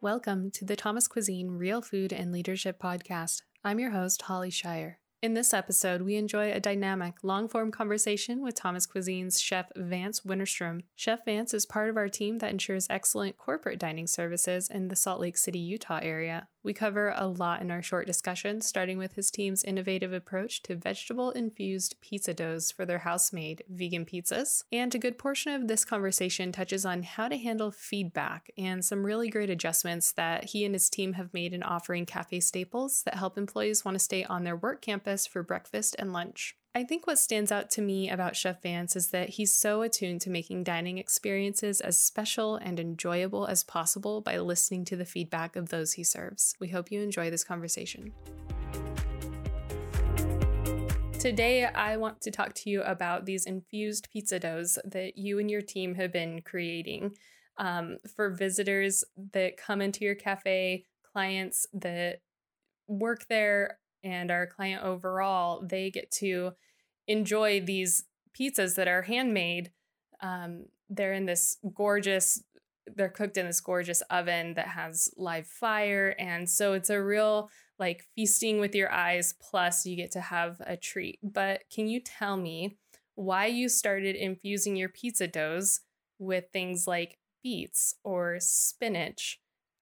Welcome to the Thomas Cuisine Real Food and Leadership Podcast. I'm your host, Holly Shire. In this episode, we enjoy a dynamic, long form conversation with Thomas Cuisine's chef Vance Winterstrom. Chef Vance is part of our team that ensures excellent corporate dining services in the Salt Lake City, Utah area. We cover a lot in our short discussion, starting with his team's innovative approach to vegetable infused pizza doughs for their house made vegan pizzas. And a good portion of this conversation touches on how to handle feedback and some really great adjustments that he and his team have made in offering cafe staples that help employees want to stay on their work campus campus for breakfast and lunch. I think what stands out to me about Chef Vance is that he's so attuned to making dining experiences as special and enjoyable as possible by listening to the feedback of those he serves. We hope you enjoy this conversation. Today, I want to talk to you about these infused pizza doughs that you and your team have been creating um, for visitors that come into your cafe, clients that work there and our client overall, they get to enjoy these pizzas that are handmade. Um, they're in this gorgeous, they're cooked in this gorgeous oven that has live fire. And so it's a real like feasting with your eyes, plus you get to have a treat. But can you tell me why you started infusing your pizza doughs with things like beets or spinach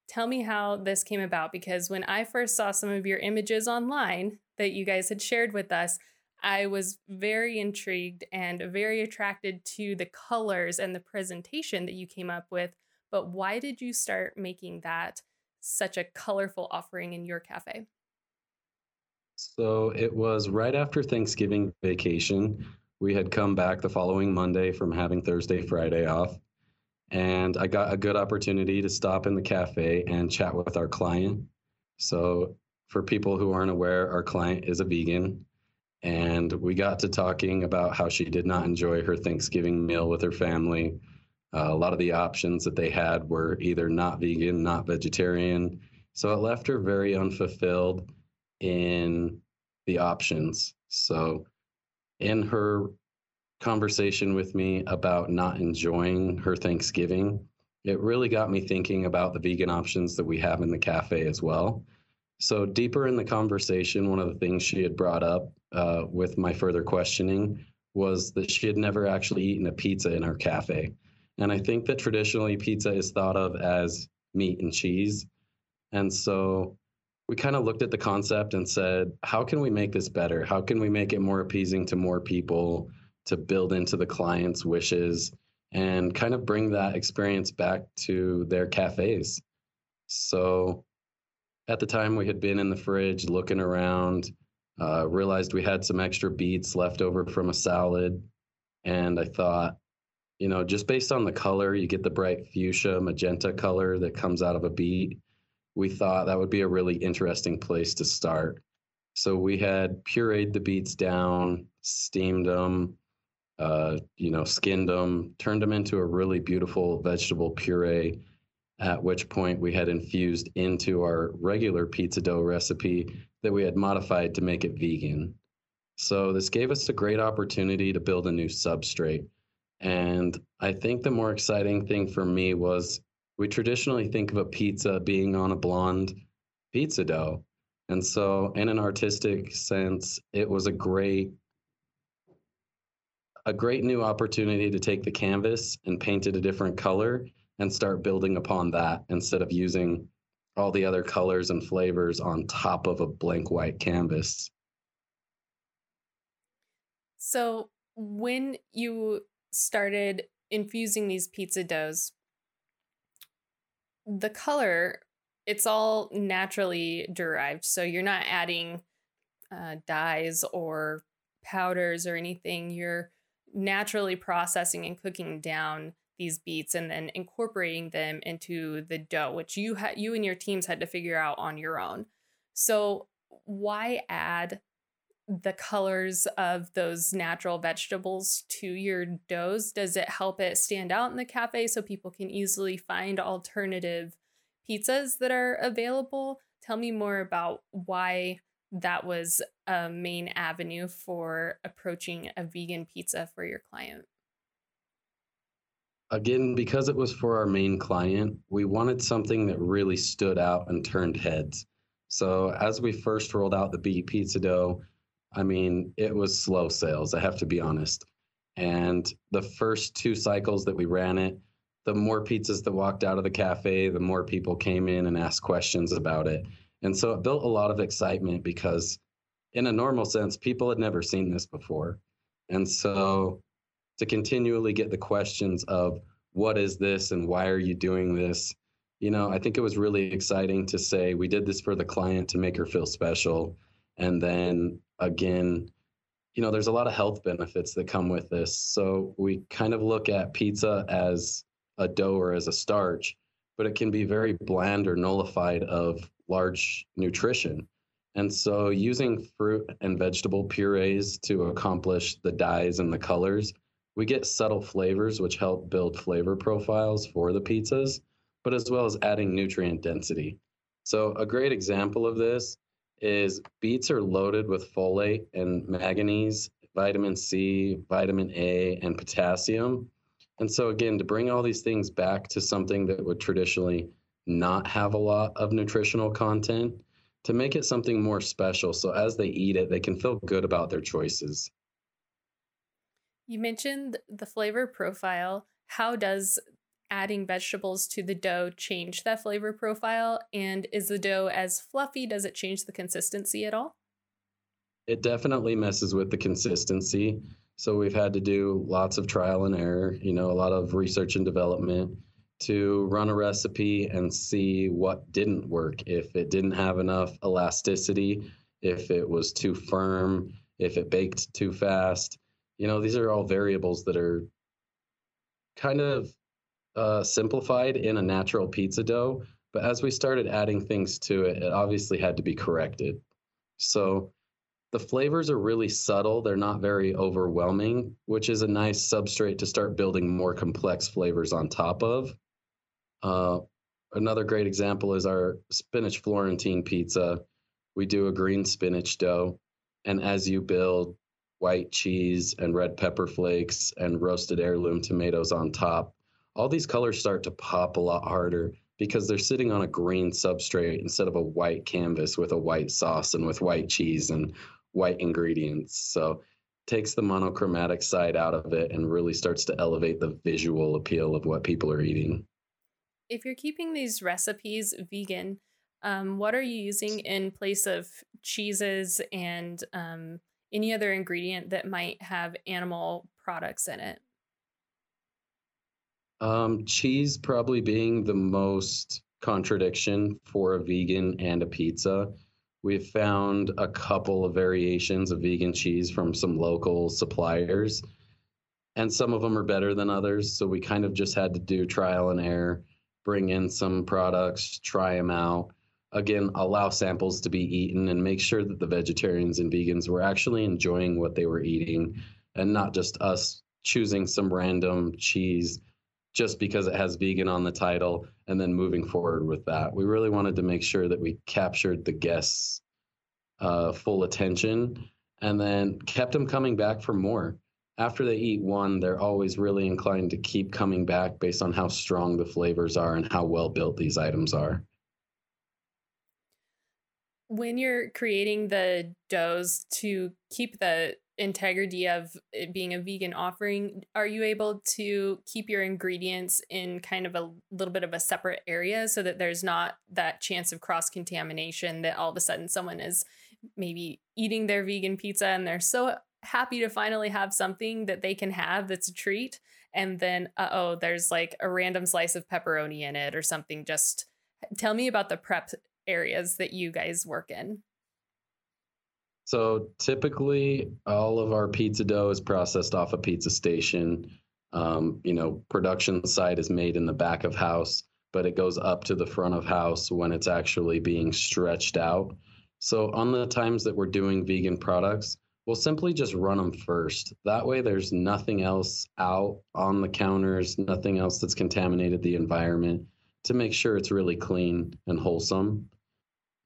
Tell me how this came about because when I first saw some of your images online that you guys had shared with us, I was very intrigued and very attracted to the colors and the presentation that you came up with. But why did you start making that such a colorful offering in your cafe? So it was right after Thanksgiving vacation. We had come back the following Monday from having Thursday, Friday off and I got a good opportunity to stop in the cafe and chat with our client. So, for people who aren't aware, our client is a vegan, and we got to talking about how she did not enjoy her Thanksgiving meal with her family. Uh, a lot of the options that they had were either not vegan, not vegetarian. So it left her very unfulfilled in the options. So, in her conversation with me about not enjoying her Thanksgiving, it really got me thinking about the vegan options that we have in the cafe as well. So, deeper in the conversation, one of the things she had brought up uh, with my further questioning was that she had never actually eaten a pizza in her cafe. And I think that traditionally pizza is thought of as meat and cheese. And so we kind of looked at the concept and said, how can we make this better? How can we make it more appeasing to more people? to build into the client's wishes and kind of bring that experience back to their cafes. So at the time, we had been in the fridge looking around, uh, realized we had some extra beets left over from a salad. And I thought, you know, just based on the color, you get the bright fuchsia magenta color that comes out of a beet. We thought that would be a really interesting place to start. So we had pureed the beets down, steamed them, uh, you know, skinned them, turned them into a really beautiful vegetable puree. At which point we had infused into our regular pizza dough recipe that we had modified to make it vegan. So this gave us a great opportunity to build a new substrate. And I think the more exciting thing for me was we traditionally think of a pizza being on a blonde pizza dough. And so, in an artistic sense, it was a great a great new opportunity to take the canvas and paint it a different color and start building upon that instead of using all the other colors and flavors on top of a blank white canvas. So, when you started infusing these pizza doughs, the color, it's all naturally derived. So, you're not adding uh, dyes or powders or anything. You're naturally processing and cooking down these beets and then incorporating them into the dough, which you had you and your teams had to figure out on your own. So why add the colors of those natural vegetables to your doughs? Does it help it stand out in the cafe so people can easily find alternative pizzas that are available? Tell me more about why that was a main avenue for approaching a vegan pizza for your client? Again, because it was for our main client, we wanted something that really stood out and turned heads. So as we first rolled out the beet pizza dough, I mean, it was slow sales, I have to be honest. And the first two cycles that we ran it, the more pizzas that walked out of the cafe, the more people came in and asked questions about it. And so it built a lot of excitement because, in a normal sense, people had never seen this before. And so to continually get the questions of, what is this and why are you doing this? You know, I think it was really exciting to say we did this for the client to make her feel special. And then again, you know, there's a lot of health benefits that come with this. So we kind of look at pizza as a dough or as a starch, but it can be very bland or nullified of large nutrition. And so using fruit and vegetable purees to accomplish the dyes and the colors, we get subtle flavors which help build flavor profiles for the pizzas, but as well as adding nutrient density. So a great example of this is beets are loaded with folate and manganese, vitamin C, vitamin A, and potassium. And so, again, to bring all these things back to something that would traditionally not have a lot of nutritional content, to make it something more special. So, as they eat it, they can feel good about their choices. You mentioned the flavor profile. How does adding vegetables to the dough change that flavor profile? And is the dough as fluffy? Does it change the consistency at all? It definitely messes with the consistency. So we've had to do lots of trial and error, you know, a lot of research and development to run a recipe and see what didn't work. If it didn't have enough elasticity, if it was too firm, if it baked too fast. You know, these are all variables that are kind of uh, simplified in a natural pizza dough, but as we started adding things to it, it obviously had to be corrected. So the flavors are really subtle. They're not very overwhelming, which is a nice substrate to start building more complex flavors on top of. Uh, another great example is our spinach Florentine pizza. We do a green spinach dough, and as you build white cheese and red pepper flakes and roasted heirloom tomatoes on top, all these colors start to pop a lot harder because they're sitting on a green substrate instead of a white canvas with a white sauce and with white cheese and white ingredients. So takes the monochromatic side out of it and really starts to elevate the visual appeal of what people are eating. If you're keeping these recipes vegan, um, what are you using in place of cheeses and um, any other ingredient that might have animal products in it? Um, cheese probably being the most contradiction for a vegan and a pizza. We've found a couple of variations of vegan cheese from some local suppliers, and some of them are better than others. So we kind of just had to do trial and error, bring in some products, try them out. Again, allow samples to be eaten and make sure that the vegetarians and vegans were actually enjoying what they were eating and not just us choosing some random cheese just because it has vegan on the title and then moving forward with that. We really wanted to make sure that we captured the guests' uh, full attention and then kept them coming back for more. After they eat one, they're always really inclined to keep coming back based on how strong the flavors are and how well built these items are. When you're creating the doughs to keep the integrity of it being a vegan offering, are you able to keep your ingredients in kind of a little bit of a separate area so that there's not that chance of cross contamination that all of a sudden someone is maybe eating their vegan pizza and they're so happy to finally have something that they can have that's a treat? And then uh oh there's like a random slice of pepperoni in it or something just tell me about the prep areas that you guys work in so typically, all of our pizza dough is processed off a pizza station. Um, you know, production side is made in the back of house, but it goes up to the front of house when it's actually being stretched out. So on the times that we're doing vegan products, we'll simply just run them first. That way, there's nothing else out on the counters, nothing else that's contaminated the environment to make sure it's really clean and wholesome.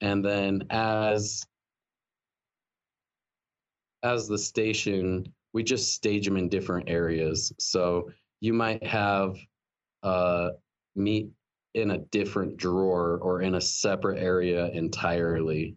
And then as as the station, we just stage them in different areas. So you might have uh, meat in a different drawer or in a separate area entirely.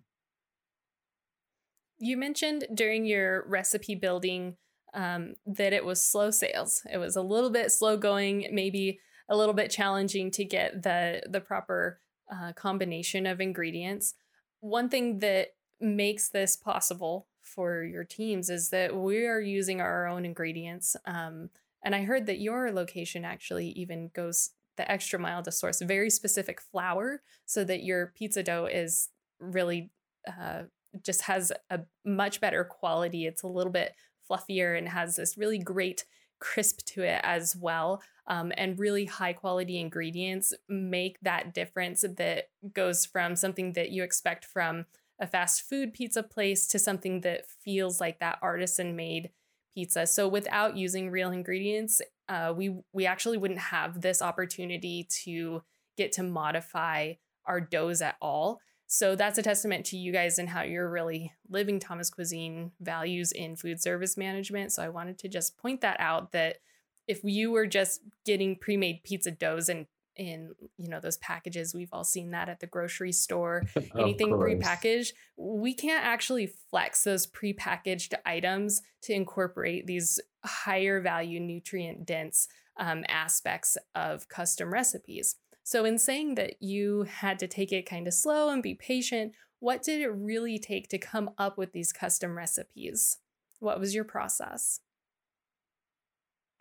You mentioned during your recipe building um, that it was slow sales. It was a little bit slow going, maybe a little bit challenging to get the the proper uh, combination of ingredients. One thing that makes this possible for your teams is that we are using our own ingredients. Um, and I heard that your location actually even goes the extra mile to source very specific flour so that your pizza dough is really uh, just has a much better quality. It's a little bit fluffier and has this really great crisp to it as well. Um, and really high quality ingredients make that difference that goes from something that you expect from a fast food pizza place to something that feels like that artisan made pizza. So without using real ingredients, uh, we we actually wouldn't have this opportunity to get to modify our doughs at all. So that's a testament to you guys and how you're really living Thomas Cuisine values in food service management. So I wanted to just point that out that if you were just getting pre-made pizza doughs and in you know those packages we've all seen that at the grocery store anything prepackaged we can't actually flex those prepackaged items to incorporate these higher value nutrient dense um, aspects of custom recipes so, in saying that you had to take it kind of slow and be patient, what did it really take to come up with these custom recipes? What was your process?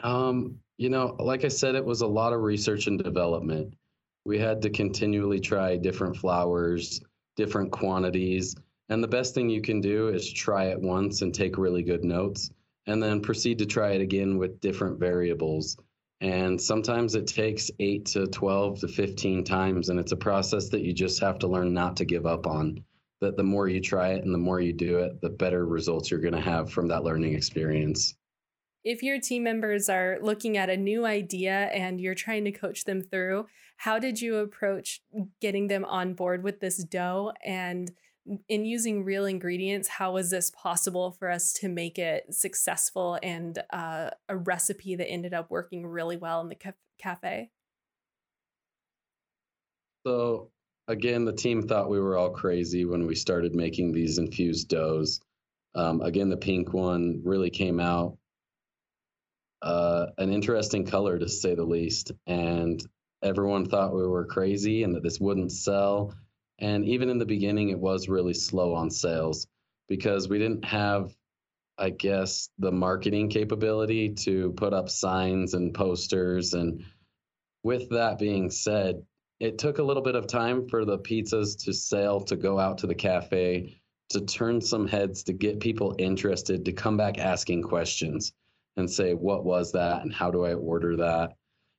Um, you know, like I said, it was a lot of research and development. We had to continually try different flours, different quantities. And the best thing you can do is try it once and take really good notes, and then proceed to try it again with different variables. And sometimes it takes eight to 12 to 15 times. And it's a process that you just have to learn not to give up on. That the more you try it and the more you do it, the better results you're going to have from that learning experience. If your team members are looking at a new idea and you're trying to coach them through, how did you approach getting them on board with this dough and in using real ingredients, how was this possible for us to make it successful and uh, a recipe that ended up working really well in the ca- cafe? So, again, the team thought we were all crazy when we started making these infused doughs. Um, again, the pink one really came out uh, an interesting color to say the least. And everyone thought we were crazy and that this wouldn't sell and even in the beginning, it was really slow on sales because we didn't have, I guess, the marketing capability to put up signs and posters. And with that being said, it took a little bit of time for the pizzas to sell, to go out to the cafe, to turn some heads, to get people interested, to come back asking questions and say, what was that? And how do I order that?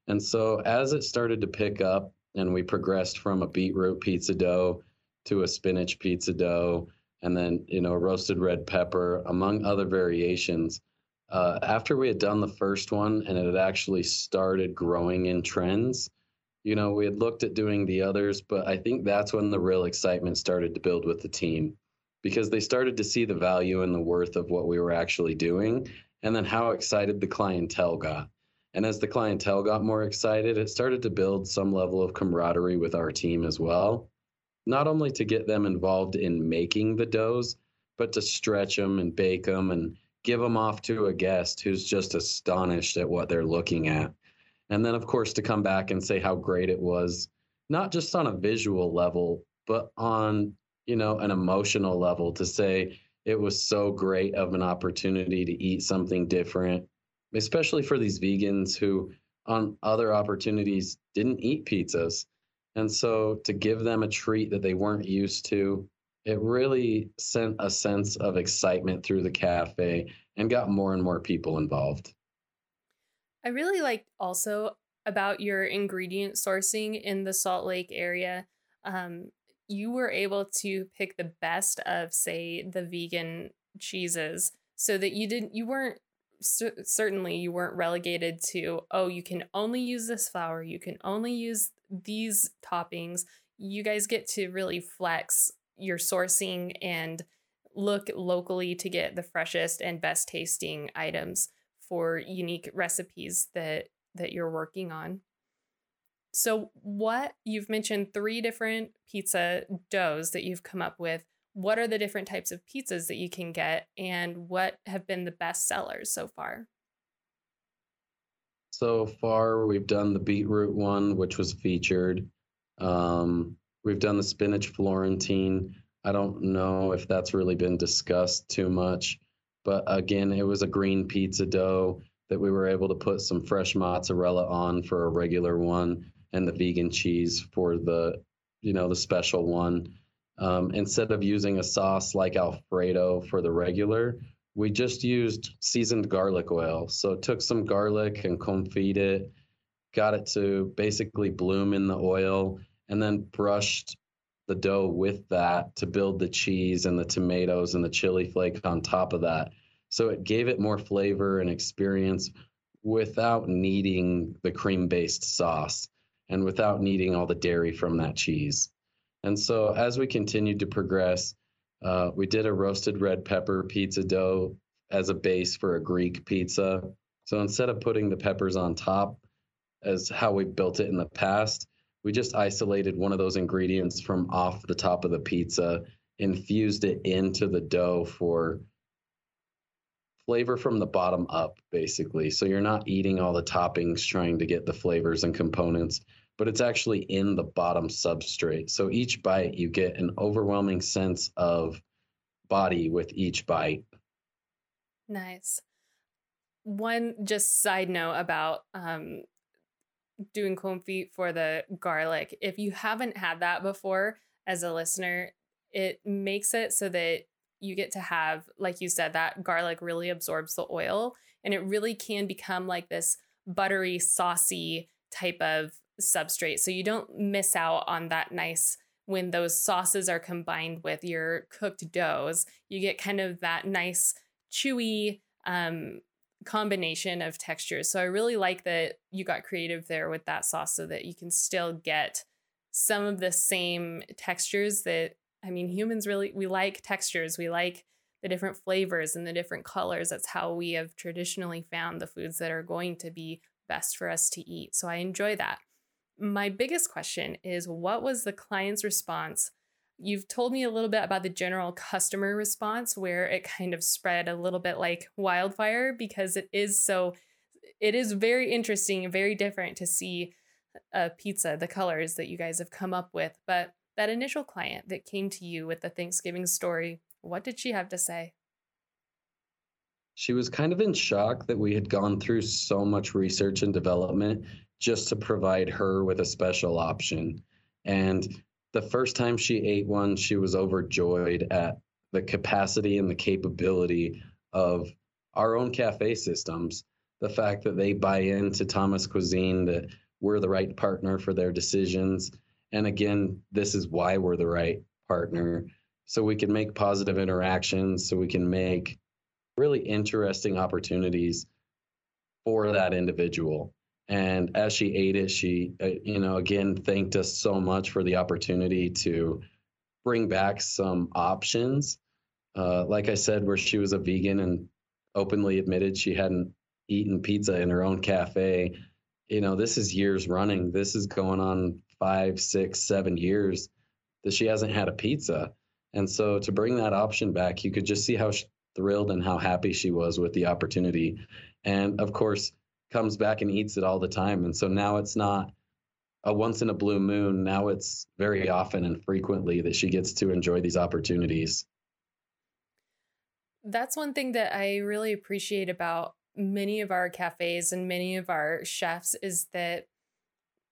And so as it started to pick up, and we progressed from a beetroot pizza dough to a spinach pizza dough and then you know roasted red pepper among other variations uh, after we had done the first one and it had actually started growing in trends you know we had looked at doing the others but i think that's when the real excitement started to build with the team because they started to see the value and the worth of what we were actually doing and then how excited the clientele got and as the clientele got more excited, it started to build some level of camaraderie with our team as well. Not only to get them involved in making the doughs, but to stretch them and bake them and give them off to a guest who's just astonished at what they're looking at. And then, of course, to come back and say how great it was, not just on a visual level, but on, you know, an emotional level to say it was so great of an opportunity to eat something different especially for these vegans who on other opportunities didn't eat pizzas. And so to give them a treat that they weren't used to, it really sent a sense of excitement through the cafe and got more and more people involved. I really liked also about your ingredient sourcing in the Salt Lake area. Um, you were able to pick the best of, say, the vegan cheeses so that you didn't you weren't certainly you weren't relegated to oh you can only use this flour you can only use these toppings. You guys get to really flex your sourcing and look locally to get the freshest and best tasting items for unique recipes that that you're working on So, what you've mentioned three different pizza doughs that you've come up with. What are the different types of pizzas that you can get, and what have been the best sellers so far? So far, we've done the beetroot one, which was featured. Um, we've done the spinach Florentine. I don't know if that's really been discussed too much, but again, it was a green pizza dough that we were able to put some fresh mozzarella on for a regular one and the vegan cheese for the you know the special one. Um, instead of using a sauce like alfredo for the regular we just used seasoned garlic oil. So took some garlic and confit it got it to basically bloom in the oil and then brushed the dough with that to build the cheese and the tomatoes and the chili flake on top of that. So it gave it more flavor and experience without needing the cream based sauce and without needing all the dairy from that cheese. And so as we continued to progress, uh, we did a roasted red pepper pizza dough as a base for a Greek pizza. So instead of putting the peppers on top, as how we built it in the past, we just isolated one of those ingredients from off the top of the pizza, infused it into the dough for flavor from the bottom up, basically. So you're not eating all the toppings trying to get the flavors and components, but it's actually in the bottom substrate. So each bite, you get an overwhelming sense of body with each bite. Nice. One just side note about um, doing confit for the garlic. If you haven't had that before as a listener, it makes it so that you get to have, like you said, that garlic really absorbs the oil and it really can become like this buttery, saucy type of substrate. So you don't miss out on that nice when those sauces are combined with your cooked doughs. You get kind of that nice, chewy um, combination of textures. So I really like that you got creative there with that sauce so that you can still get some of the same textures that I mean, humans really, we like textures. We like the different flavors and the different colors. That's how we have traditionally found the foods that are going to be best for us to eat. So I enjoy that. My biggest question is what was the client's response? You've told me a little bit about the general customer response where it kind of spread a little bit like wildfire because it is so, it is very interesting very different to see a pizza, the colors that you guys have come up with. But that initial client that came to you with the Thanksgiving story, what did she have to say? She was kind of in shock that we had gone through so much research and development just to provide her with a special option. And the first time she ate one, she was overjoyed at the capacity and the capability of our own cafe systems. The fact that they buy into Thomas Cuisine, that we're the right partner for their decisions, and again, this is why we're the right partner. So we can make positive interactions, so we can make really interesting opportunities for that individual. And as she ate it, she, uh, you know, again, thanked us so much for the opportunity to bring back some options. Uh, like I said, where she was a vegan and openly admitted she hadn't eaten pizza in her own cafe. You know, this is years running. This is going on five, six, seven years that she hasn't had a pizza. And so to bring that option back, you could just see how thrilled and how happy she was with the opportunity. And of course, comes back and eats it all the time. And so now it's not a once in a blue moon. Now it's very often and frequently that she gets to enjoy these opportunities. That's one thing that I really appreciate about many of our cafes and many of our chefs is that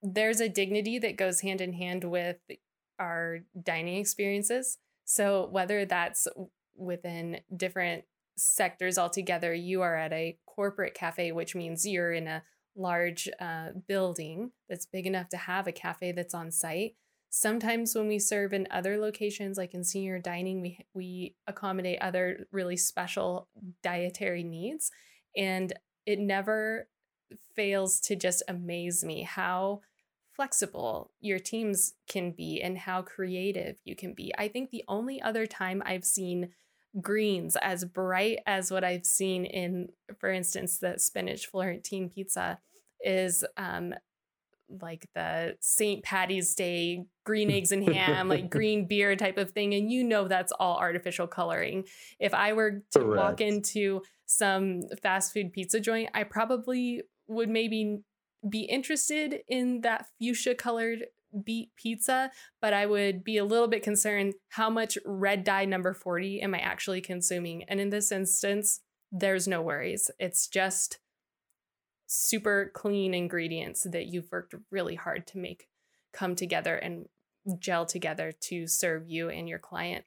there's a dignity that goes hand in hand with our dining experiences. So, whether that's within different sectors altogether, you are at a corporate cafe, which means you're in a large uh, building that's big enough to have a cafe that's on site. Sometimes when we serve in other locations, like in senior dining, we we accommodate other really special dietary needs, and it never fails to just amaze me how flexible your teams can be and how creative you can be. I think the only other time I've seen greens as bright as what I've seen in, for instance, the spinach Florentine pizza is um, like the St. Patty's Day green eggs and ham, like green beer type of thing. And you know that's all artificial coloring. If I were to Correct. walk into some fast food pizza joint, I probably would maybe be interested in that fuchsia colored beet pizza, but I would be a little bit concerned how much red dye number 40 am I actually consuming? And in this instance, there's no worries. It's just super clean ingredients that you've worked really hard to make come together and gel together to serve you and your client.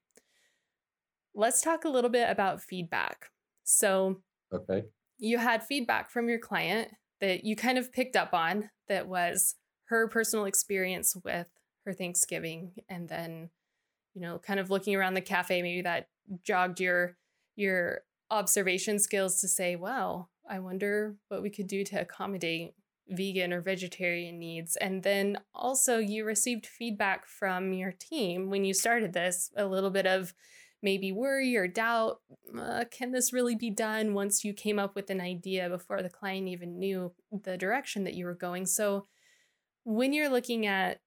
Let's talk a little bit about feedback. So, okay. You had feedback from your client that you kind of picked up on that was her personal experience with her Thanksgiving and then you know kind of looking around the cafe maybe that jogged your your observation skills to say well I wonder what we could do to accommodate vegan or vegetarian needs. And then also you received feedback from your team when you started this a little bit of maybe worry or doubt uh, can this really be done once you came up with an idea before the client even knew the direction that you were going so when you're looking at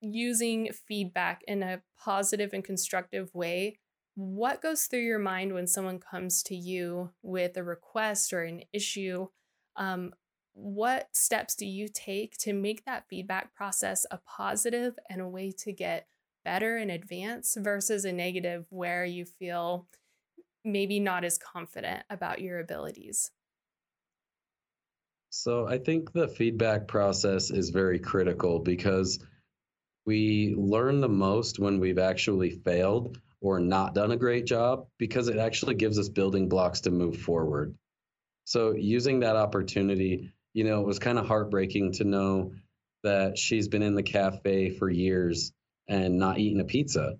using feedback in a positive and constructive way, what goes through your mind when someone comes to you with a request or an issue? Um, what steps do you take to make that feedback process a positive and a way to get better in advance versus a negative where you feel maybe not as confident about your abilities? So I think the feedback process is very critical because we learn the most when we've actually failed or not done a great job because it actually gives us building blocks to move forward. So using that opportunity, you know, it was kind of heartbreaking to know that she's been in the cafe for years and not eating a pizza.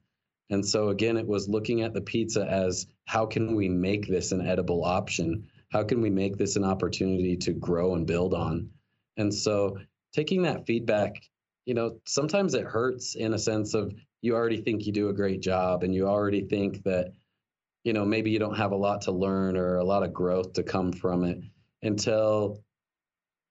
And so again, it was looking at the pizza as how can we make this an edible option? how can we make this an opportunity to grow and build on and so taking that feedback you know sometimes it hurts in a sense of you already think you do a great job and you already think that you know maybe you don't have a lot to learn or a lot of growth to come from it until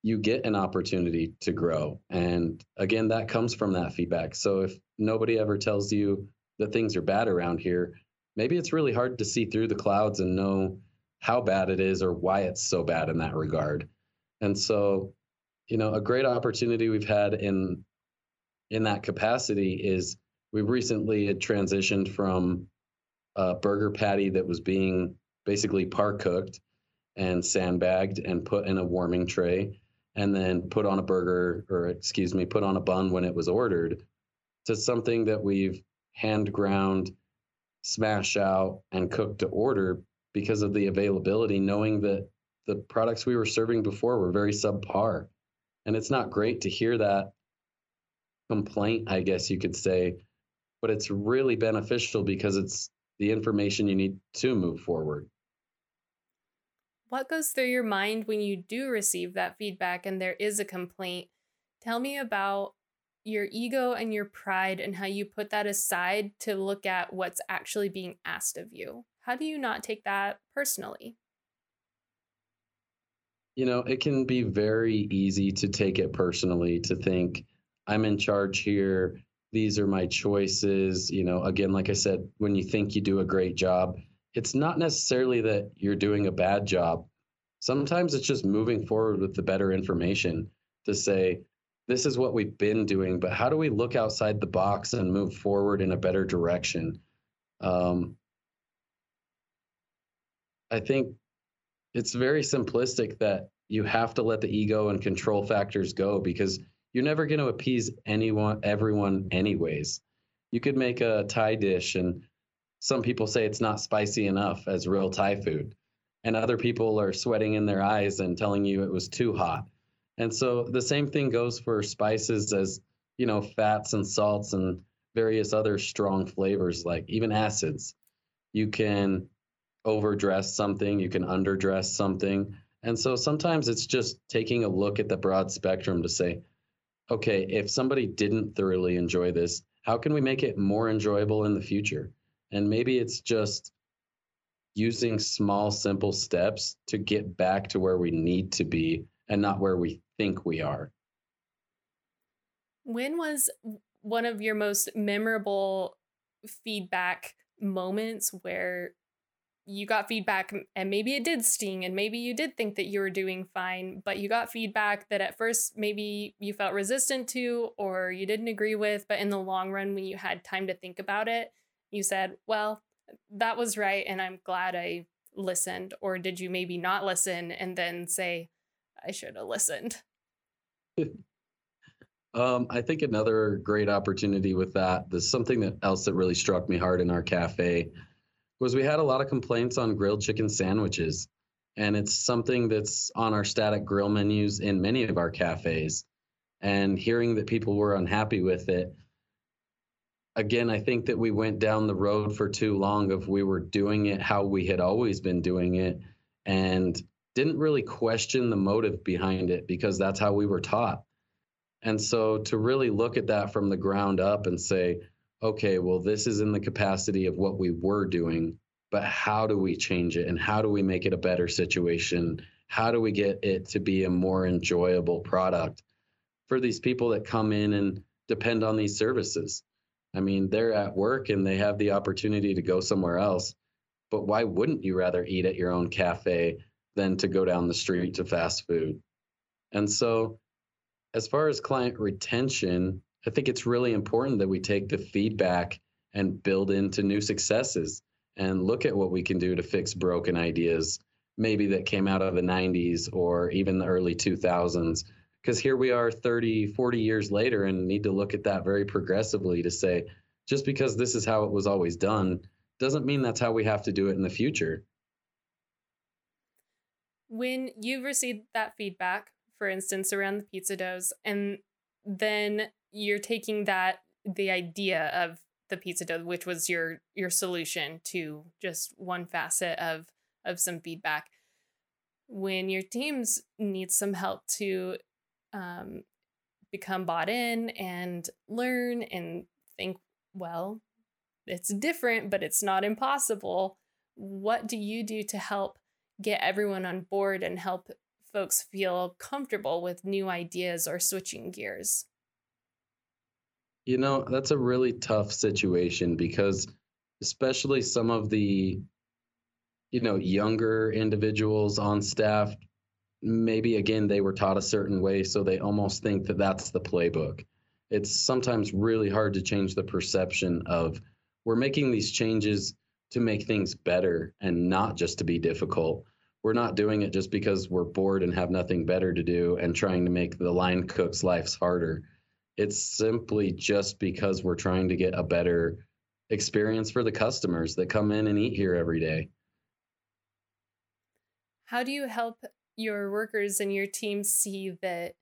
you get an opportunity to grow and again that comes from that feedback so if nobody ever tells you that things are bad around here maybe it's really hard to see through the clouds and know how bad it is or why it's so bad in that regard. And so, you know, a great opportunity we've had in in that capacity is we've recently had transitioned from a burger patty that was being basically par cooked and sandbagged and put in a warming tray and then put on a burger or excuse me put on a bun when it was ordered to something that we've hand ground smash out and cooked to order because of the availability, knowing that the products we were serving before were very subpar. And it's not great to hear that complaint, I guess you could say, but it's really beneficial because it's the information you need to move forward. What goes through your mind when you do receive that feedback and there is a complaint? Tell me about your ego and your pride and how you put that aside to look at what's actually being asked of you. How do you not take that personally? You know, it can be very easy to take it personally, to think, I'm in charge here. These are my choices. You know, again, like I said, when you think you do a great job, it's not necessarily that you're doing a bad job. Sometimes it's just moving forward with the better information to say, this is what we've been doing, but how do we look outside the box and move forward in a better direction? Um, I think it's very simplistic that you have to let the ego and control factors go because you're never going to appease anyone, everyone, anyways. You could make a Thai dish, and some people say it's not spicy enough as real Thai food, and other people are sweating in their eyes and telling you it was too hot. And so the same thing goes for spices as you know fats and salts and various other strong flavors like even acids. You can overdress something, you can underdress something. And so sometimes it's just taking a look at the broad spectrum to say, okay, if somebody didn't thoroughly enjoy this, how can we make it more enjoyable in the future? And maybe it's just using small, simple steps to get back to where we need to be and not where we think we are. When was one of your most memorable feedback moments where you got feedback and maybe it did sting and maybe you did think that you were doing fine but you got feedback that at first maybe you felt resistant to or you didn't agree with but in the long run when you had time to think about it you said well that was right and i'm glad i listened or did you maybe not listen and then say i should have listened um, i think another great opportunity with that there's something that else that really struck me hard in our cafe was we had a lot of complaints on grilled chicken sandwiches. And it's something that's on our static grill menus in many of our cafes. And hearing that people were unhappy with it, again, I think that we went down the road for too long of we were doing it how we had always been doing it and didn't really question the motive behind it because that's how we were taught. And so to really look at that from the ground up and say, okay, well, this is in the capacity of what we were doing, but how do we change it and how do we make it a better situation? How do we get it to be a more enjoyable product for these people that come in and depend on these services? I mean, they're at work and they have the opportunity to go somewhere else. But why wouldn't you rather eat at your own cafe than to go down the street to fast food? And so, as far as client retention, I think it's really important that we take the feedback and build into new successes and look at what we can do to fix broken ideas, maybe that came out of the 90s or even the early 2000s. Because here we are 30, 40 years later and need to look at that very progressively to say, just because this is how it was always done doesn't mean that's how we have to do it in the future. When you've received that feedback, for instance, around the pizza doughs, and then you're taking that the idea of the pizza dough, which was your your solution to just one facet of of some feedback. When your teams need some help to um, become bought in and learn and think, well, it's different, but it's not impossible. What do you do to help get everyone on board and help folks feel comfortable with new ideas or switching gears? You know, that's a really tough situation because especially some of the you know, younger individuals on staff maybe again they were taught a certain way so they almost think that that's the playbook. It's sometimes really hard to change the perception of we're making these changes to make things better and not just to be difficult. We're not doing it just because we're bored and have nothing better to do and trying to make the line cooks' lives harder. It's simply just because we're trying to get a better experience for the customers that come in and eat here every day. How do you help your workers and your team see that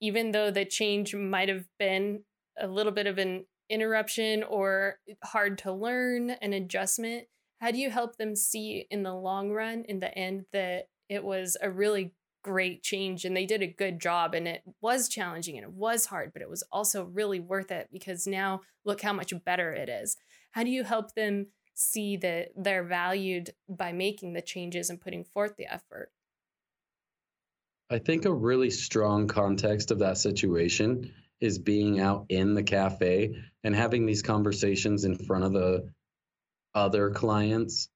even though the change might have been a little bit of an interruption or hard to learn, an adjustment, how do you help them see in the long run, in the end, that it was a really great change and they did a good job and it was challenging and it was hard but it was also really worth it because now look how much better it is. How do you help them see that they're valued by making the changes and putting forth the effort? I think a really strong context of that situation is being out in the cafe and having these conversations in front of the other clients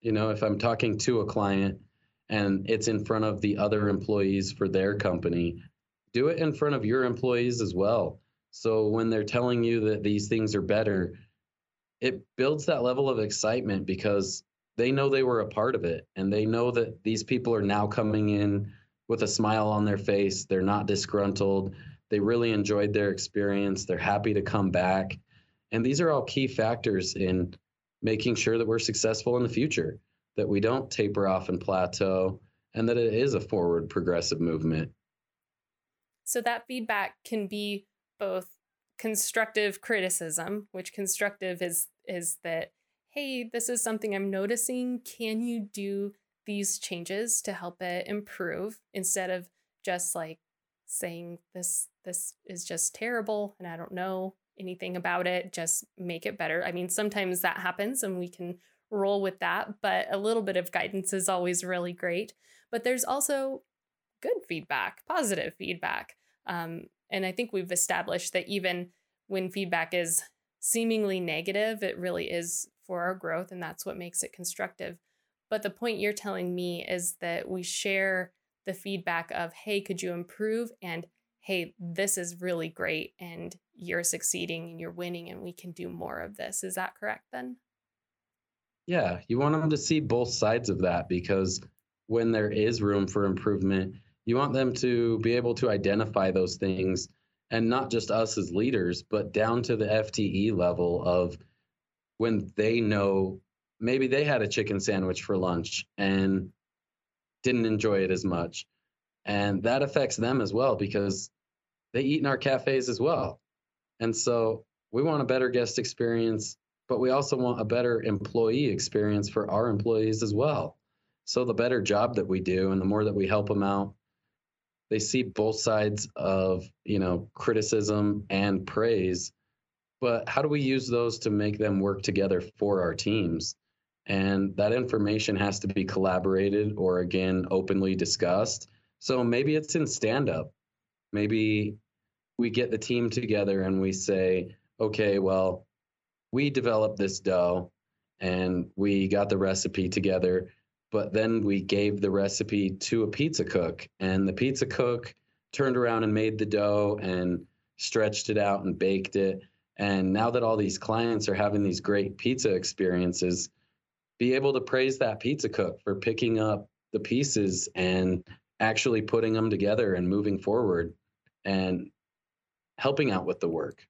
you know if i'm talking to a client and it's in front of the other employees for their company, do it in front of your employees as well. So when they're telling you that these things are better, it builds that level of excitement because they know they were a part of it and they know that these people are now coming in with a smile on their face. They're not disgruntled. They really enjoyed their experience. They're happy to come back. And these are all key factors in making sure that we're successful in the future that we don't taper off and plateau, and that it is a forward progressive movement. So that feedback can be both constructive criticism, which constructive is is that hey, this is something I'm noticing. Can you do these changes to help it improve instead of just like saying this this is just terrible and I don't know anything about it, just make it better. I mean, sometimes that happens and we can roll with that, but a little bit of guidance is always really great. But there's also good feedback, positive feedback. Um, And I think we've established that even when feedback is seemingly negative, it really is for our growth, and that's what makes it constructive. But the point you're telling me is that we share the feedback of, hey, could you improve? And hey, this is really great, and you're succeeding and you're winning, and we can do more of this. Is that correct then? Yeah, you want them to see both sides of that because when there is room for improvement, you want them to be able to identify those things and not just us as leaders, but down to the FTE level of when they know maybe they had a chicken sandwich for lunch and didn't enjoy it as much. And that affects them as well because they eat in our cafes as well. And so we want a better guest experience, but we also want a better employee experience for our employees as well. So the better job that we do and the more that we help them out, they see both sides of, you know, criticism and praise. But how do we use those to make them work together for our teams? And that information has to be collaborated or again openly discussed. So maybe it's in stand up. Maybe we get the team together and we say, okay, well, we developed this dough and we got the recipe together but then we gave the recipe to a pizza cook and the pizza cook turned around and made the dough and stretched it out and baked it. And now that all these clients are having these great pizza experiences be able to praise that pizza cook for picking up the pieces and actually putting them together and moving forward. And helping out with the work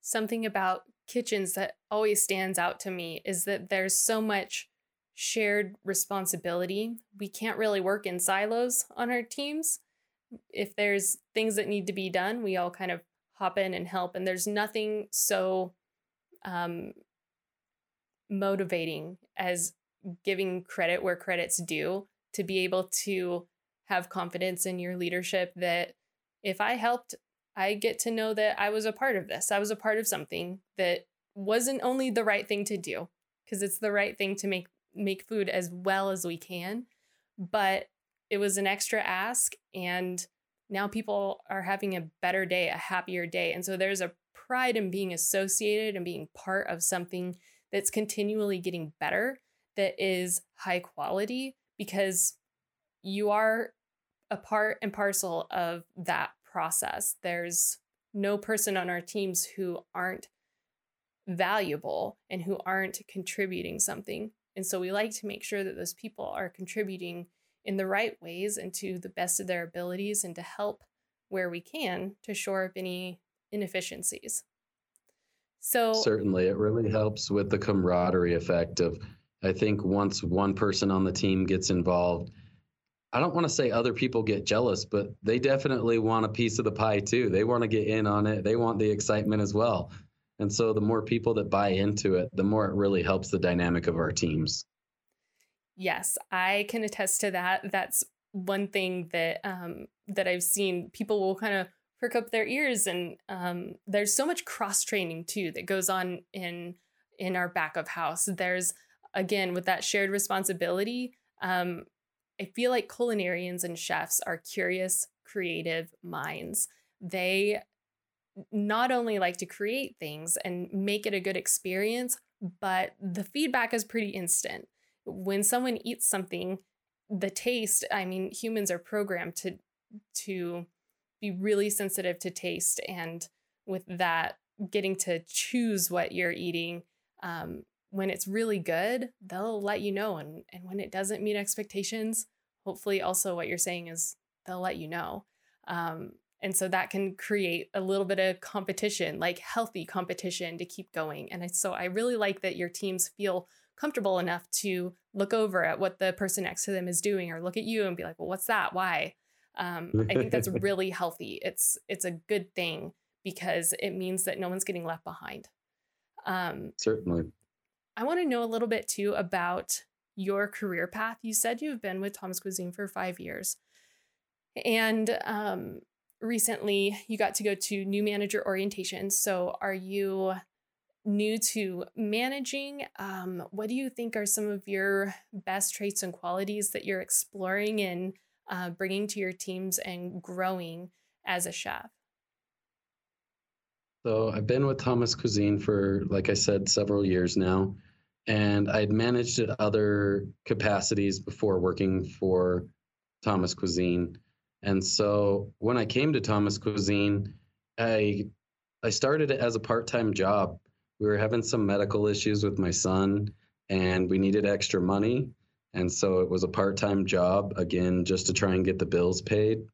something about kitchens that always stands out to me is that there's so much shared responsibility. We can't really work in silos on our teams. If there's things that need to be done, we all kind of hop in and help. And there's nothing so um, motivating as giving credit where credit's due to be able to have confidence in your leadership that if I helped, I get to know that I was a part of this. I was a part of something that wasn't only the right thing to do, because it's the right thing to make make food as well as we can. But it was an extra ask, and now people are having a better day, a happier day. And so there's a pride in being associated and being part of something that's continually getting better, that is high quality, because you are a part and parcel of that process. There's no person on our teams who aren't valuable and who aren't contributing something. And so we like to make sure that those people are contributing in the right ways and to the best of their abilities and to help where we can to shore up any inefficiencies. So certainly it really helps with the camaraderie effect of I think once one person on the team gets involved, I don't want to say other people get jealous, but they definitely want a piece of the pie too. They want to get in on it. They want the excitement as well. And so the more people that buy into it, the more it really helps the dynamic of our teams. Yes, I can attest to that. That's one thing that um, that I've seen. People will kind of perk up their ears, and um, there's so much cross training too that goes on in in our back of house. There's again with that shared responsibility. Um, I feel like culinarians and chefs are curious, creative minds. They not only like to create things and make it a good experience, but the feedback is pretty instant. When someone eats something, the taste, I mean, humans are programmed to to be really sensitive to taste and with that getting to choose what you're eating um, when it's really good they'll let you know and, and when it doesn't meet expectations hopefully also what you're saying is they'll let you know um, and so that can create a little bit of competition, like healthy competition to keep going. And so I really like that your teams feel comfortable enough to look over at what the person next to them is doing or look at you and be like, well, what's that? Why? Um, I think that's really healthy. It's it's a good thing because it means that no one's getting left behind. Um, Certainly. I want to know a little bit too about your career path. You said you've been with Thomas Cuisine for five years. And um, recently you got to go to new manager orientation. So, are you new to managing? Um, what do you think are some of your best traits and qualities that you're exploring and uh, bringing to your teams and growing as a chef? So I've been with Thomas Cuisine for, like I said, several years now. And I'd managed at other capacities before working for Thomas Cuisine. And so when I came to Thomas Cuisine, I I started it as a part-time job. We were having some medical issues with my son and we needed extra money. And so it was a part-time job again just to try and get the bills paid.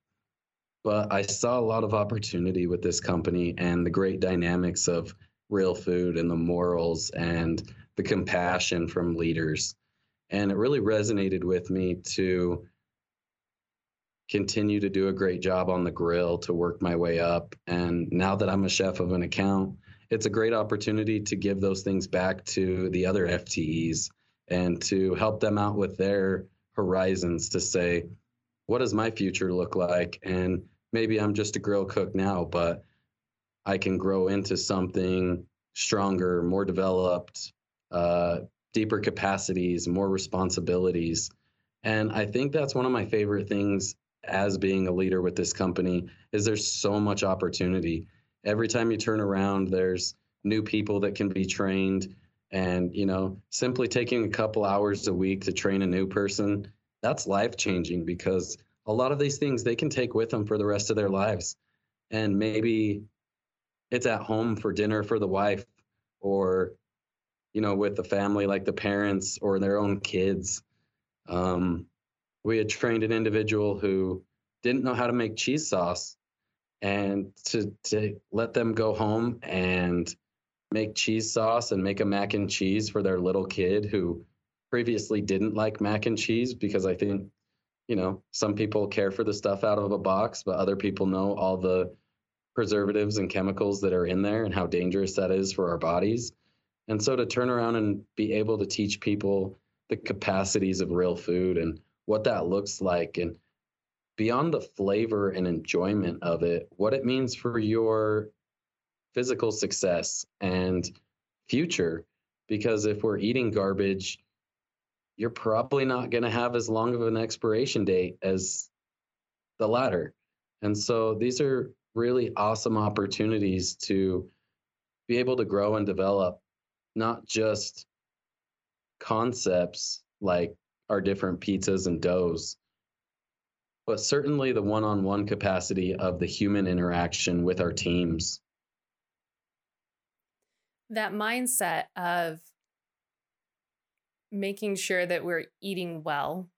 But I saw a lot of opportunity with this company and the great dynamics of real food and the morals and the compassion from leaders. And it really resonated with me to continue to do a great job on the grill to work my way up. And now that I'm a chef of an account, it's a great opportunity to give those things back to the other FTEs and to help them out with their horizons to say, what does my future look like? And maybe I'm just a grill cook now, but I can grow into something stronger, more developed, uh, deeper capacities, more responsibilities. And I think that's one of my favorite things as being a leader with this company is there's so much opportunity. Every time you turn around, there's new people that can be trained. And, you know, simply taking a couple hours a week to train a new person, that's life changing because a lot of these things they can take with them for the rest of their lives. And maybe it's at home for dinner for the wife or, you know, with the family, like the parents or their own kids. Um, we had trained an individual who didn't know how to make cheese sauce and to to let them go home and make cheese sauce and make a mac and cheese for their little kid who previously didn't like mac and cheese because I think you know some people care for the stuff out of a box but other people know all the preservatives and chemicals that are in there and how dangerous that is for our bodies and so to turn around and be able to teach people the capacities of real food and what that looks like and beyond the flavor and enjoyment of it, what it means for your physical success and future. Because if we're eating garbage, you're probably not going to have as long of an expiration date as the latter. And so these are really awesome opportunities to be able to grow and develop not just concepts like our different pizzas and doughs, but certainly the one on one capacity of the human interaction with our teams. That mindset of making sure that we're eating well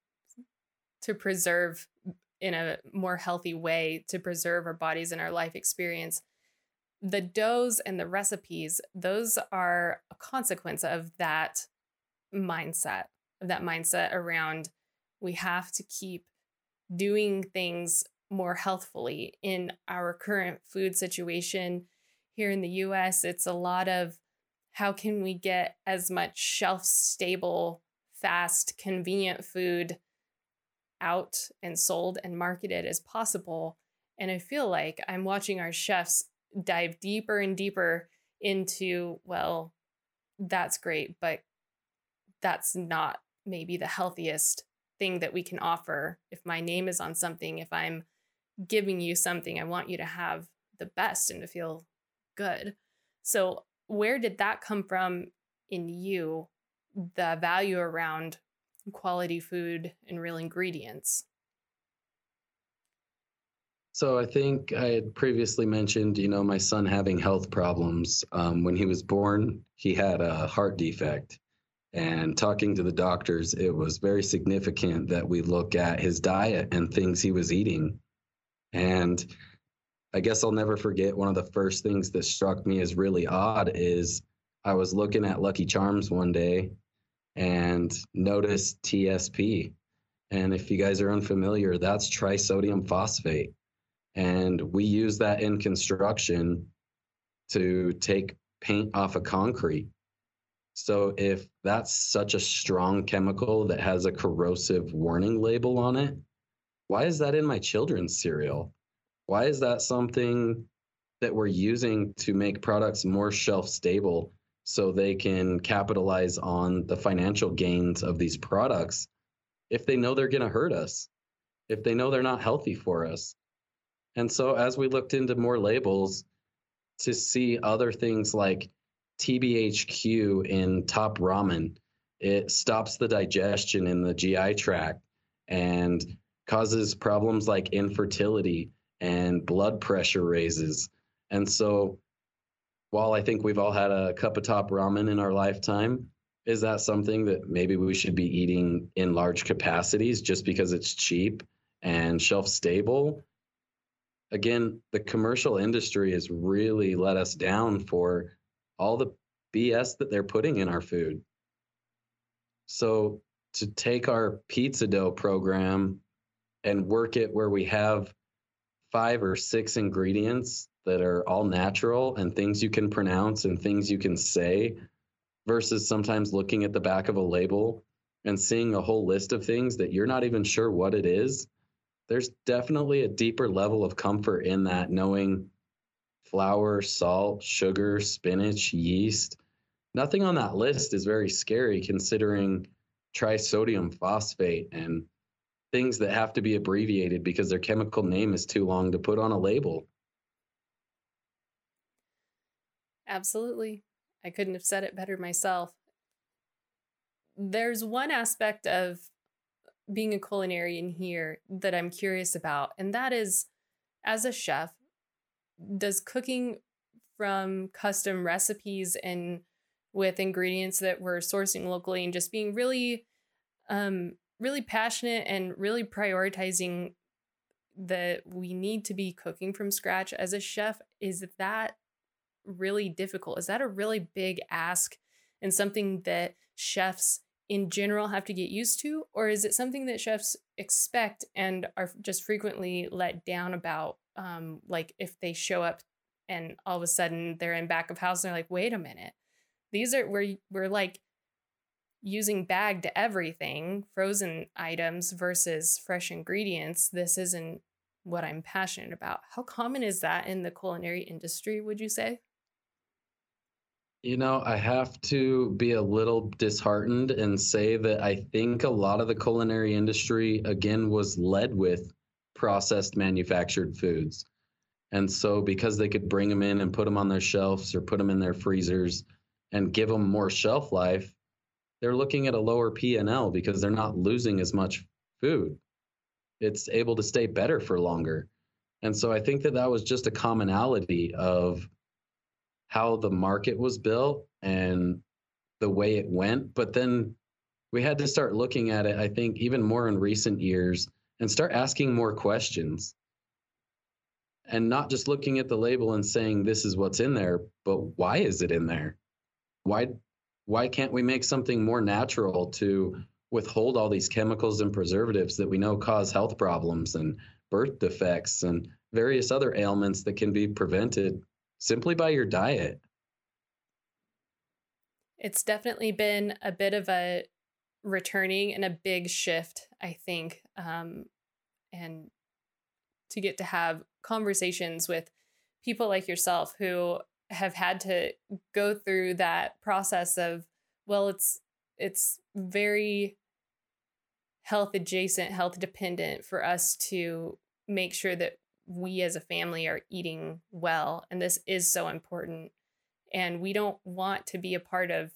to preserve in a more healthy way to preserve our bodies and our life experience. The doughs and the recipes, those are a consequence of that mindset of that mindset around we have to keep doing things more healthfully in our current food situation here in the US it's a lot of how can we get as much shelf stable fast convenient food out and sold and marketed as possible and i feel like i'm watching our chefs dive deeper and deeper into well that's great but that's not maybe the healthiest thing that we can offer. If my name is on something, if I'm giving you something, I want you to have the best and to feel good. So, where did that come from in you? The value around quality food and real ingredients? So I think I had previously mentioned, you know, my son having health problems. Um, when he was born, he had a heart defect, and talking to the doctors, it was very significant that we look at his diet and things he was eating. And I guess I'll never forget one of the first things that struck me as really odd is I was looking at Lucky Charms one day and noticed TSP. And if you guys are unfamiliar, that's trisodium phosphate. And we use that in construction to take paint off of concrete. So if that's such a strong chemical that has a corrosive warning label on it, why is that in my children's cereal? Why is that something that we're using to make products more shelf stable so they can capitalize on the financial gains of these products if they know they're going to hurt us, if they know they're not healthy for us? And so as we looked into more labels to see other things like TBHQ in top ramen, it stops the digestion in the GI tract and causes problems like infertility and blood pressure raises. And so while I think we've all had a cup of top ramen in our lifetime, is that something that maybe we should be eating in large capacities just because it's cheap and shelf stable? Again, the commercial industry has really let us down for all the BS that they're putting in our food. So to take our pizza dough program and work it where we have five or six ingredients that are all natural and things you can pronounce and things you can say versus sometimes looking at the back of a label and seeing a whole list of things that you're not even sure what it is. There's definitely a deeper level of comfort in that knowing flour salt sugar spinach yeast. Nothing on that list is very scary considering trisodium phosphate and things that have to be abbreviated because their chemical name is too long to put on a label. Absolutely. I couldn't have said it better myself. There's one aspect of being a culinarian here that I'm curious about, and that is as a chef, does cooking from custom recipes and with ingredients that we're sourcing locally and just being really um really passionate and really prioritizing that we need to be cooking from scratch as a chef is that really difficult? Is that a really big ask and something that chefs in general have to get used to? Or is it something that chefs expect and are just frequently let down about um, like if they show up and all of a sudden they're in back of house and they're like wait a minute. These are we're we're like using bagged everything, frozen items versus fresh ingredients. This isn't what I'm passionate about. How common is that in the culinary industry, would you say? You know, I have to be a little disheartened and say that I think a lot of the culinary industry, again, was led with processed manufactured foods. And so, because they could bring them in and put them on their shelves or put them in their freezers, and give them more shelf life, they're looking at a lower P&L because they're not losing as much food. It's able to stay better for longer. And so I think that that was just a commonality of how the market was built and the way it went. But then we had to start looking at it, I think, even more in recent years and start asking more questions and not just looking at the label and saying this is what's in there, but why is it in there? why why can't we make something more natural to withhold all these chemicals and preservatives that we know cause health problems and birth defects and various other ailments that can be prevented simply by your diet? It's definitely been a bit of a returning and a big shift, I think. Um, and to get to have conversations with people like yourself who have had to go through that process of well it's it's very health adjacent health dependent for us to make sure that we as a family are eating well and this is so important. And we don't want to be a part of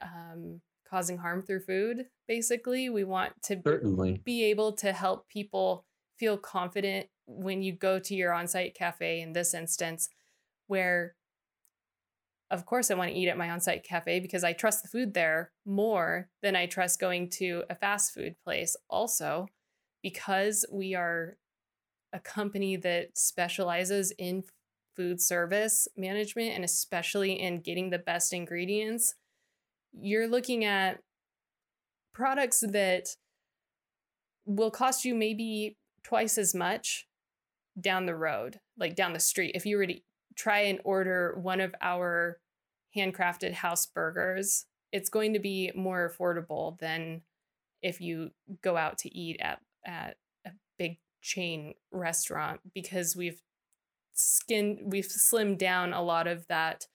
um, causing harm through food basically. We want to Certainly. be able to help people feel confident when you go to your on-site cafe in this instance where of course I want to eat at my on-site cafe because I trust the food there more than I trust going to a fast food place. Also, because we are a company that specializes in food service management and especially in getting the best ingredients, you're looking at products that will cost you maybe twice as much down the road, like down the street. If you were to try and order one of our handcrafted house burgers, it's going to be more affordable than if you go out to eat at, at a big chain restaurant because we've skinned we've slimmed down a lot of that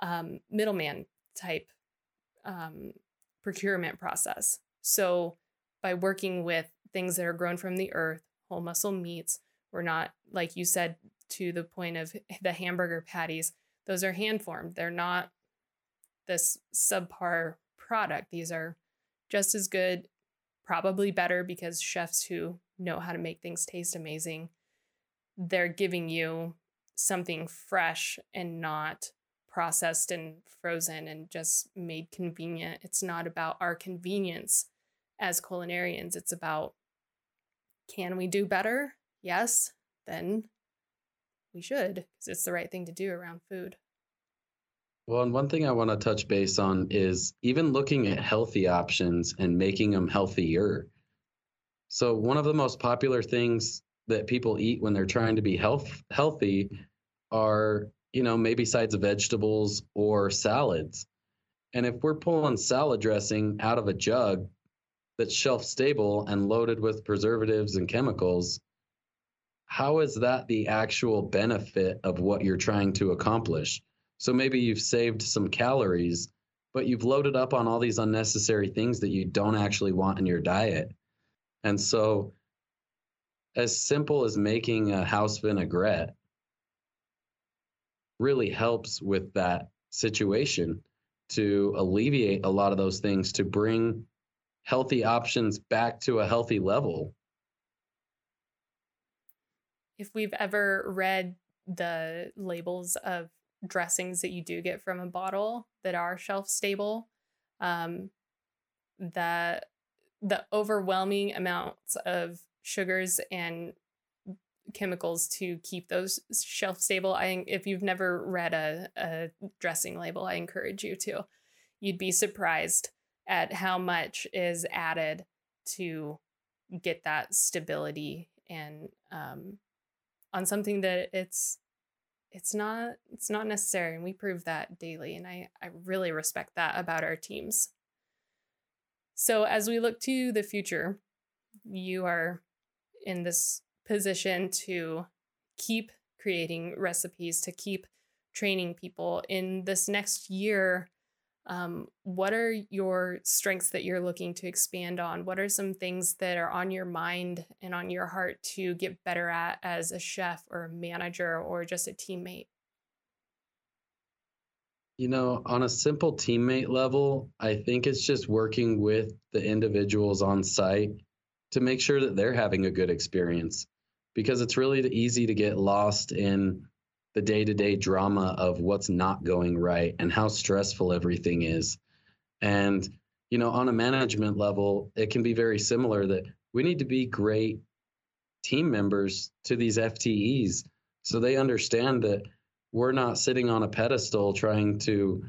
um, middleman type um, procurement process. So by working with things that are grown from the earth, whole muscle meats, We're not, like you said, to the point of the hamburger patties, those are hand formed. They're not this subpar product. These are just as good, probably better because chefs who know how to make things taste amazing, they're giving you something fresh and not processed and frozen and just made convenient. It's not about our convenience as culinarians. It's about can we do better? Yes, then we should because it's the right thing to do around food. Well, and one thing I want to touch base on is even looking at healthy options and making them healthier. So, one of the most popular things that people eat when they're trying to be health healthy are, you know, maybe sides of vegetables or salads. And if we're pulling salad dressing out of a jug that's shelf stable and loaded with preservatives and chemicals, how is that the actual benefit of what you're trying to accomplish? So maybe you've saved some calories, but you've loaded up on all these unnecessary things that you don't actually want in your diet. And so, as simple as making a house vinaigrette really helps with that situation to alleviate a lot of those things to bring healthy options back to a healthy level if we've ever read the labels of dressings that you do get from a bottle that are shelf stable, um, the the overwhelming amounts of sugars and chemicals to keep those shelf stable. I if you've never read a, a dressing label, I encourage you to. You'd be surprised at how much is added to get that stability and um, on something that it's it's not it's not necessary and we prove that daily and I I really respect that about our teams. So as we look to the future, you are in this position to keep creating recipes to keep training people in this next year um, what are your strengths that you're looking to expand on? What are some things that are on your mind and on your heart to get better at as a chef or a manager or just a teammate? You know, on a simple teammate level, I think it's just working with the individuals on site to make sure that they're having a good experience because it's really easy to get lost in the day to day drama of what's not going right and how stressful everything is. And, you know, on a management level, it can be very similar that we need to be great team members to these FTEs so they understand that we're not sitting on a pedestal trying to,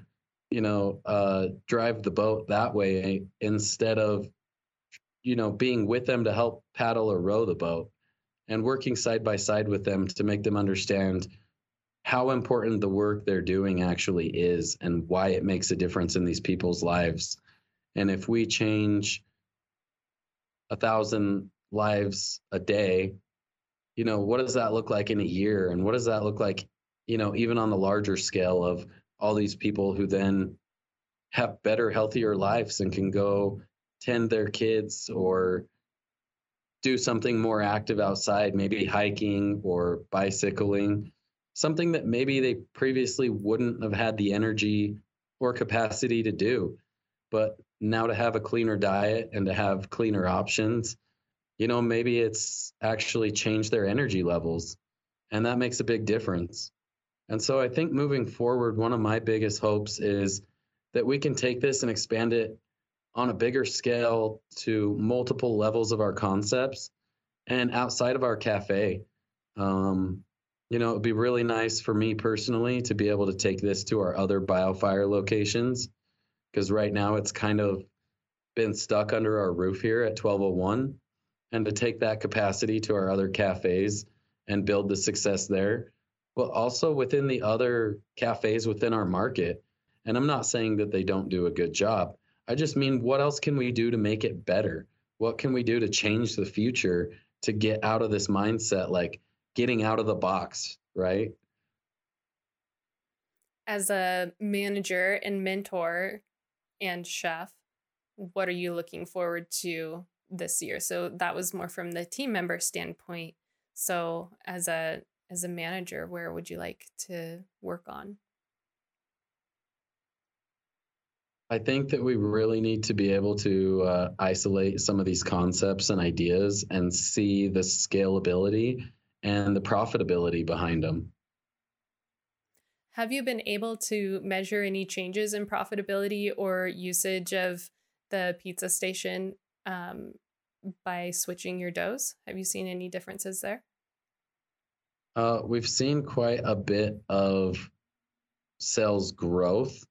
you know, uh, drive the boat that way instead of, you know, being with them to help paddle or row the boat and working side by side with them to make them understand how important the work they're doing actually is and why it makes a difference in these people's lives. And if we change a thousand lives a day, you know, what does that look like in a year? And what does that look like, you know, even on the larger scale of all these people who then have better, healthier lives and can go tend their kids or do something more active outside, maybe hiking or bicycling something that maybe they previously wouldn't have had the energy or capacity to do. But now to have a cleaner diet and to have cleaner options, you know, maybe it's actually changed their energy levels. And that makes a big difference. And so I think moving forward, one of my biggest hopes is that we can take this and expand it on a bigger scale to multiple levels of our concepts and outside of our cafe. Um, you know, it'd be really nice for me personally to be able to take this to our other biofire locations because right now it's kind of been stuck under our roof here at 1201 and to take that capacity to our other cafes and build the success there but also within the other cafes within our market. And i'm not saying that they don't do a good job. I just mean what else can we do to make it better? What can we do to change the future to get out of this mindset like getting out of the box, right? As a manager and mentor and chef, what are you looking forward to this year? So that was more from the team member standpoint. So as a as a manager, where would you like to work on? I think that we really need to be able to uh, isolate some of these concepts and ideas and see the scalability and the profitability behind them. Have you been able to measure any changes in profitability or usage of the pizza station um, by switching your doughs? Have you seen any differences there? Uh, we've seen quite a bit of sales growth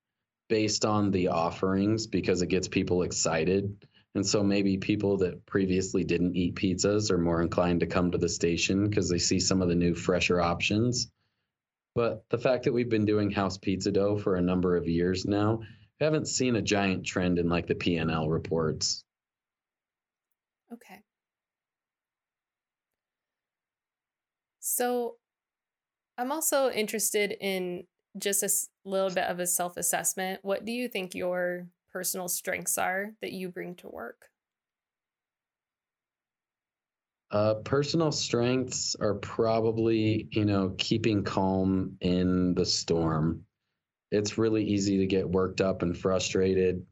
based on the offerings because it gets people excited. And so maybe people that previously didn't eat pizzas are more inclined to come to the station because they see some of the new, fresher options. But the fact that we've been doing house pizza dough for a number of years now, we haven't seen a giant trend in like the P&L reports. Okay. So I'm also interested in just a little bit of a self assessment. What do you think your personal strengths are that you bring to work? Uh, personal strengths are probably, you know, keeping calm in the storm. It's really easy to get worked up and frustrated.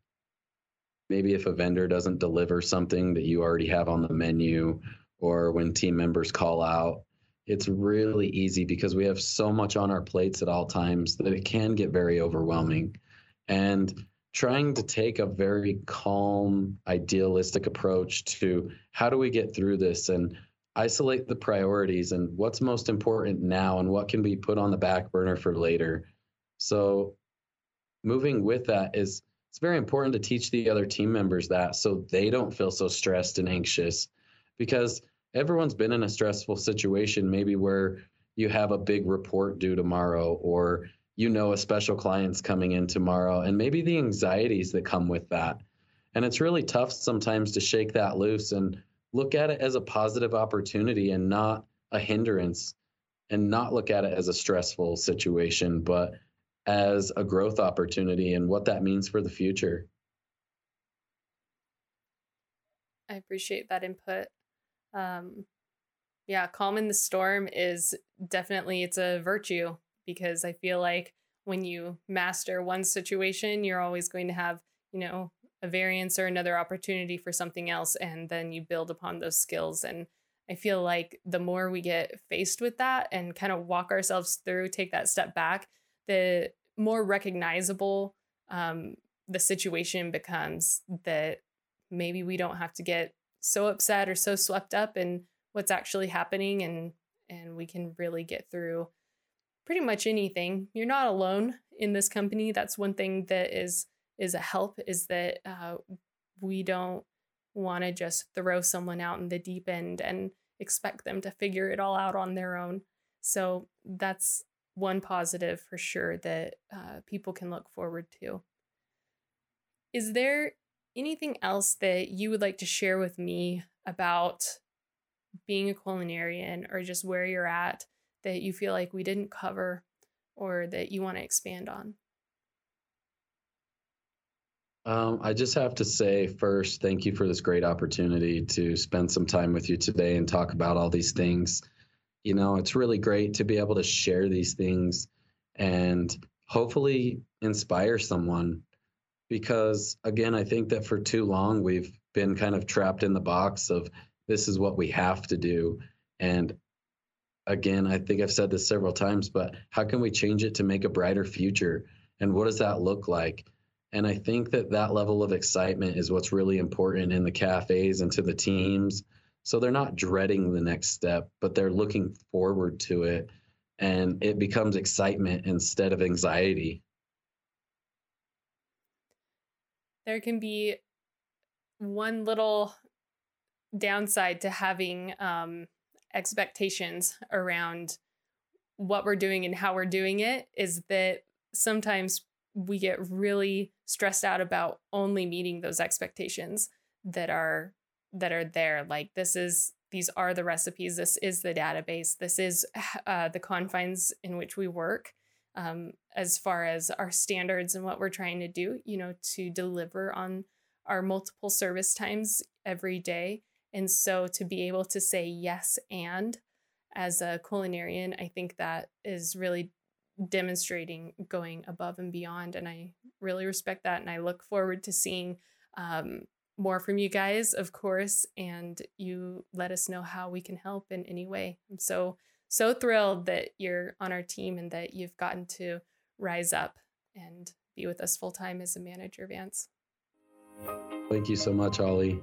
Maybe if a vendor doesn't deliver something that you already have on the menu, or when team members call out, it's really easy because we have so much on our plates at all times that it can get very overwhelming. And trying to take a very calm, idealistic approach to how do we get through this and isolate the priorities and what's most important now and what can be put on the back burner for later. So, moving with that is it's very important to teach the other team members that so they don't feel so stressed and anxious because everyone's been in a stressful situation, maybe where you have a big report due tomorrow or you know a special client's coming in tomorrow and maybe the anxieties that come with that. And it's really tough sometimes to shake that loose and look at it as a positive opportunity and not a hindrance and not look at it as a stressful situation, but as a growth opportunity and what that means for the future. I appreciate that input um yeah calm in the storm is definitely it's a virtue because i feel like when you master one situation you're always going to have you know a variance or another opportunity for something else and then you build upon those skills. And i feel like the more we get faced with that and kind of walk ourselves through take that step back the more recognizable um, the situation becomes that maybe we don't have to get so upset or so swept up in what's actually happening and and we can really get through pretty much anything. You're not alone in this company. That's one thing that is is a help is that uh, we don't want to just throw someone out in the deep end and expect them to figure it all out on their own. So that's one positive for sure that uh, people can look forward to. Is there anything else that you would like to share with me about being a culinarian or just where you're at that you feel like we didn't cover or that you want to expand on? Um, I just have to say first, thank you for this great opportunity to spend some time with you today and talk about all these things. You know, it's really great to be able to share these things and hopefully inspire someone because again i think that for too long we've been kind of trapped in the box of this is what we have to do and again i think i've said this several times but how can we change it to make a brighter future? And what does that look like? And i think that that level of excitement is what's really important in the cafes and to the teams. So they're not dreading the next step but they're looking forward to it and it becomes excitement instead of anxiety. There can be one little downside to having um, expectations around what we're doing and how we're doing it is that sometimes we get really stressed out about only meeting those expectations that are that are there like this is these are the recipes this is the database this is uh, the confines in which we work um, as far as our standards and what we're trying to do, you know, to deliver on our multiple service times every day. And so to be able to say yes and as a culinarian, I think that is really demonstrating going above and beyond. And I really respect that. And I look forward to seeing um, more from you guys, of course, and you let us know how we can help in any way. I'm so, so thrilled that you're on our team and that you've gotten to rise up and be with us full time as a manager, Vance. Thank you so much, Ollie.